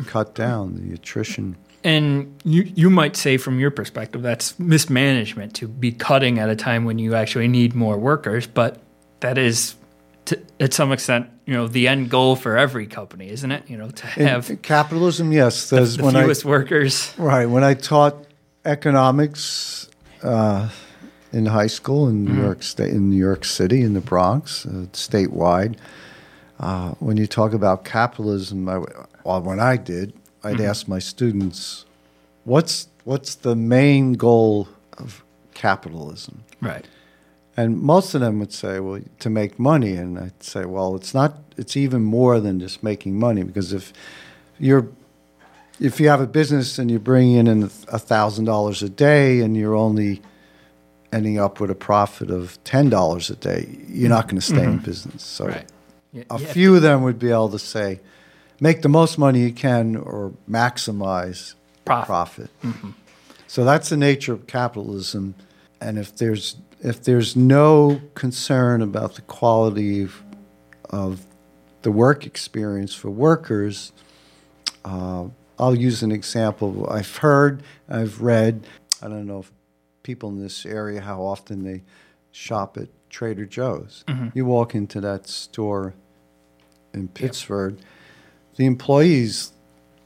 cut down, the attrition. And you, you might say, from your perspective, that's mismanagement to be cutting at a time when you actually need more workers. But that is, to, at some extent, you know, the end goal for every company, isn't it? You know, to In have capitalism, yes. the, There's the when I fewest workers. Right. When I taught economics uh, in high school in New York State, in New York City, in the Bronx, uh, statewide, uh, when you talk about capitalism, I, well, when I did, I'd mm-hmm. ask my students, "What's what's the main goal of capitalism?" Right. And most of them would say, well, to make money. And I'd say, well, it's not, it's even more than just making money because if you're, if you have a business and you're bringing in a thousand dollars a day and you're only ending up with a profit of ten dollars a day, you're not mm-hmm. going to stay in mm-hmm. business. So Right. A you have few of them would be able to say, make the most money you can or maximize Profit. profit. So that's the nature of capitalism. And if there's if there's no concern about the quality of, of the work experience for workers, uh, I'll use an example. I've heard, I've read. I don't know if people in this area how often they shop at Trader Joe's. You walk into that store in Pittsburgh, the employees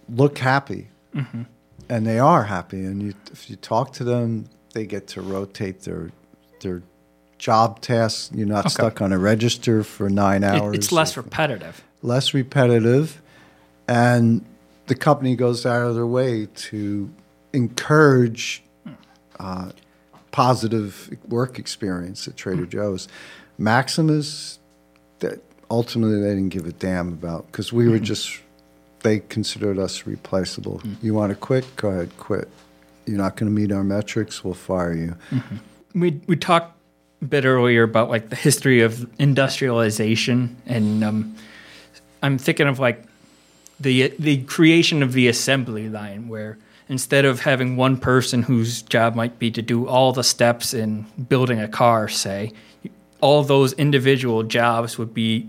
look happy, mm-hmm. and they are happy. And you, if you talk to them, they get to rotate their their job tasks. You're not Okay. stuck on a register for nine It- hours. it's less repetitive. less repetitive, and the company goes out of their way to encourage hmm. uh, positive work experience at Trader hmm. Joe's. Maximus, that ultimately they didn't give a damn about because we were hmm. just they considered us replaceable. You want to quit? Go ahead, quit. You're not going to meet our metrics. We'll fire you. we we talked a bit earlier about like the history of industrialization, and um, I'm thinking of like the the creation of the assembly line, where instead of having one person whose job might be to do all the steps in building a car, say, all those individual jobs would be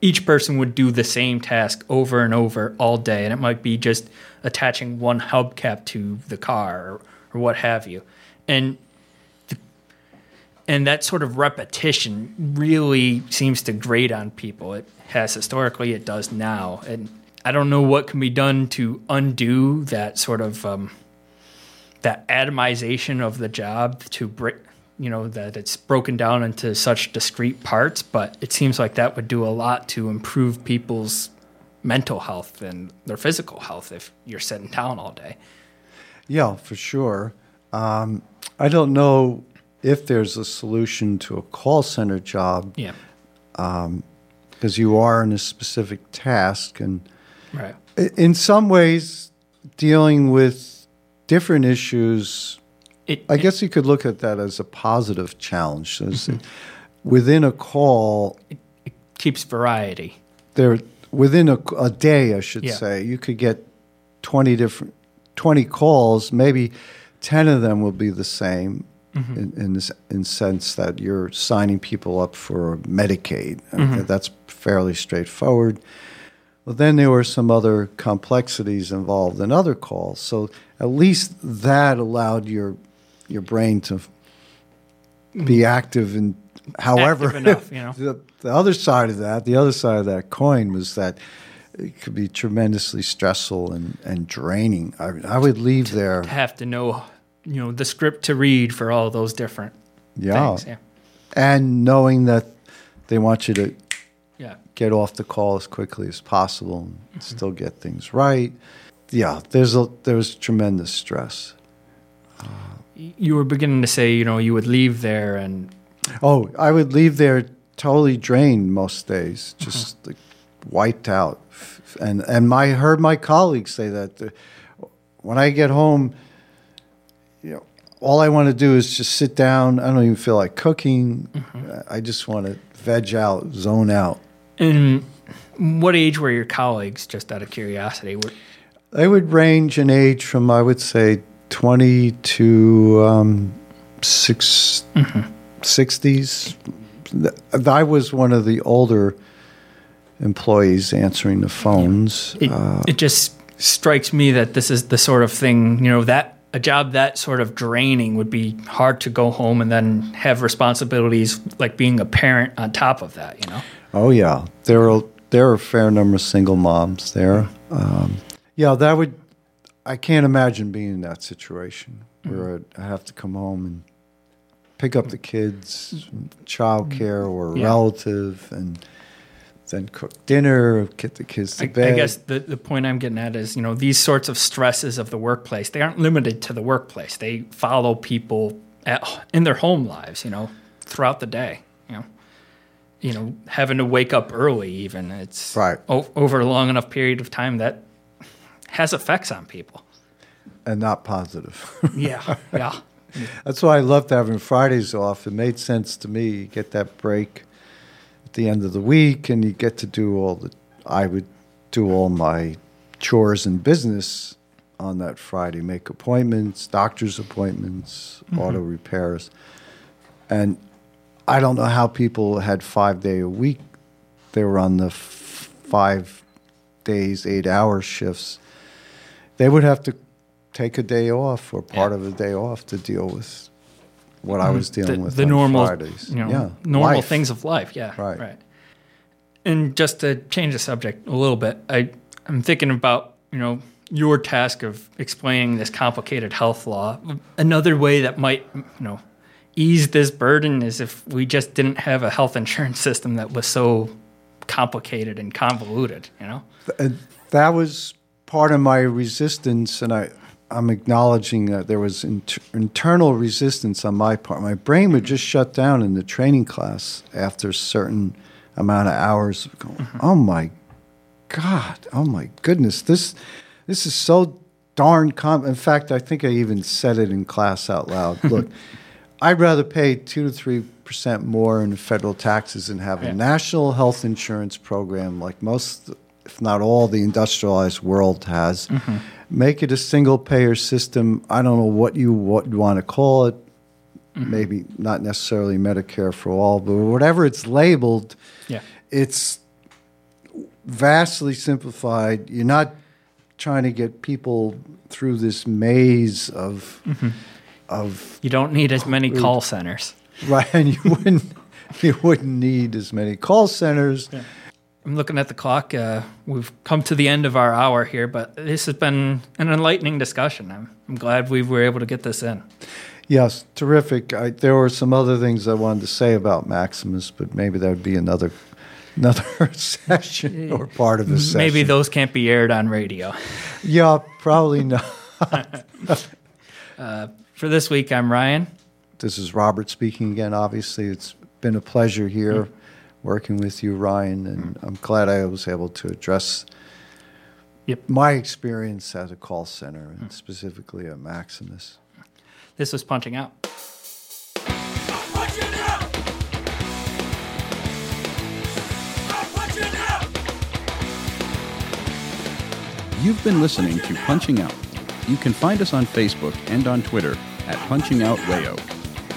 each person would do the same task over and over all day, and it might be just attaching one hubcap to the car or, or what have you, and and that sort of repetition really seems to grate on people. It has historically, it does now, and I don't know what can be done to undo that sort of um, that atomization of the job to break you know that it's broken down into such discrete parts but it seems like that would do a lot to improve people's mental health and their physical health if you're sitting down all day Yeah, for sure. Um, I don't know if there's a solution to a call center job Yeah. because you are in a specific task, and Right. in some ways, dealing with different issues. It, I guess you could look at that as a positive challenge. It's- mm-hmm. Within a call, it keeps variety. there within a, a day, I should Yeah. say, you could get twenty different twenty calls. Maybe ten of them will be the same. Mm-hmm. In, in this in sense that you're signing people up for Medicaid, Okay, mm-hmm. that's fairly straightforward. Well, then there were some other complexities involved in other calls. So at least that allowed your your brain to be active in however Active enough, you know. *laughs* the, the other side of that, the other side of that coin was that it could be tremendously stressful and, and draining. I, I would leave there, Have to know, you know, the script to read for all those different yeah, things. Yeah. and knowing that they want you to Yeah. get off the call as quickly as possible and mm-hmm. still get things right. Yeah, there's a there's tremendous stress. Uh, You were beginning to say, you know, you would leave there and Oh, I would leave there totally drained most days, just like wiped out. And and my heard my colleagues say that uh, when I get home, you know, all I want to do is just sit down. I don't even feel like cooking. I just want to veg out, zone out. And what age were your colleagues? Just out of curiosity. Were, They would range in age from I would say twenty to um, 6 60s. I was one of the older employees answering the phones. it, Uh, it just strikes me that this is the sort of thing, you know, that a job that sort of draining would be hard to go home and then have responsibilities like being a parent on top of that. You know. oh yeah, there are there are a fair number of single moms there. Um, yeah, that would. I can't imagine being in that situation where mm-hmm. I'd- I have to come home and pick up the kids, childcare or a Yeah. relative, and then cook dinner, get the kids to I, bed. I guess the, the point I'm getting at is, you know, these sorts of stresses of the workplace, they aren't limited to the workplace. They follow people at, in their home lives, you know, throughout the day, you know. You know, having to wake up early even, it's Right. o- over a long enough period of time that has effects on people. and not positive. *laughs* Yeah, yeah. That's why I loved having Fridays off. It made sense to me. You get that break at the end of the week, and you get to do all the. I would do all my chores and business on that Friday. Make appointments, doctor's appointments, mm-hmm. auto repairs, and I don't know how people had five day a week. They were on the f- five days, eight hour shifts. They would have to take a day off or part Yeah. of a day off to deal with what I mm, was dealing the, with the on normal, Fridays. you know, yeah, normal life. things of life. Yeah, Right. right. And just to change the subject a little bit, I I'm thinking about you know your task of explaining this complicated health law. Another way that might you know ease this burden is if we just didn't have a health *laughs* insurance system that was so complicated and convoluted. You know. And uh, that was part of my resistance, and I, I'm acknowledging that there was inter- internal resistance on my part. My brain would just shut down in the training class after a certain amount of hours. Of going, mm-hmm. Oh my God! Oh my goodness! This this is so darn com. In fact, I think I even said it in class out loud. *laughs* Look, I'd rather pay two to three percent more in federal taxes and have Yeah. a national health insurance program like most, if not all, the industrialized world has. Mm-hmm. Make it a single payer system. I don't know what you what you want to call it. Mm-hmm. Maybe not necessarily Medicare for all, but whatever it's labeled, Yeah. it's vastly simplified. You're not trying to get people through this maze of mm-hmm. of You don't need as many call centers. *laughs* right, and you wouldn't you wouldn't need as many call centers. I'm looking at the clock. Uh, we've come to the end of our hour here, but this has been an enlightening discussion. I'm, I'm glad we were able to get this in. Yes, terrific. I, there were some other things I wanted to say about Maximus, but maybe that would be another another *laughs* session or part of the session. Maybe those can't be aired on radio. Yeah, probably not. *laughs* Uh, for this week, I'm Ryan. This is Robert speaking again. Obviously, it's been a pleasure here mm. Working with you, Ryan, and mm. I'm glad I was able to address yep. my experience at a call center and mm. specifically at Maximus. This was Punching Out. You've been listening to Punching Out. You can find us on Facebook and on Twitter at Punching Out Wayo.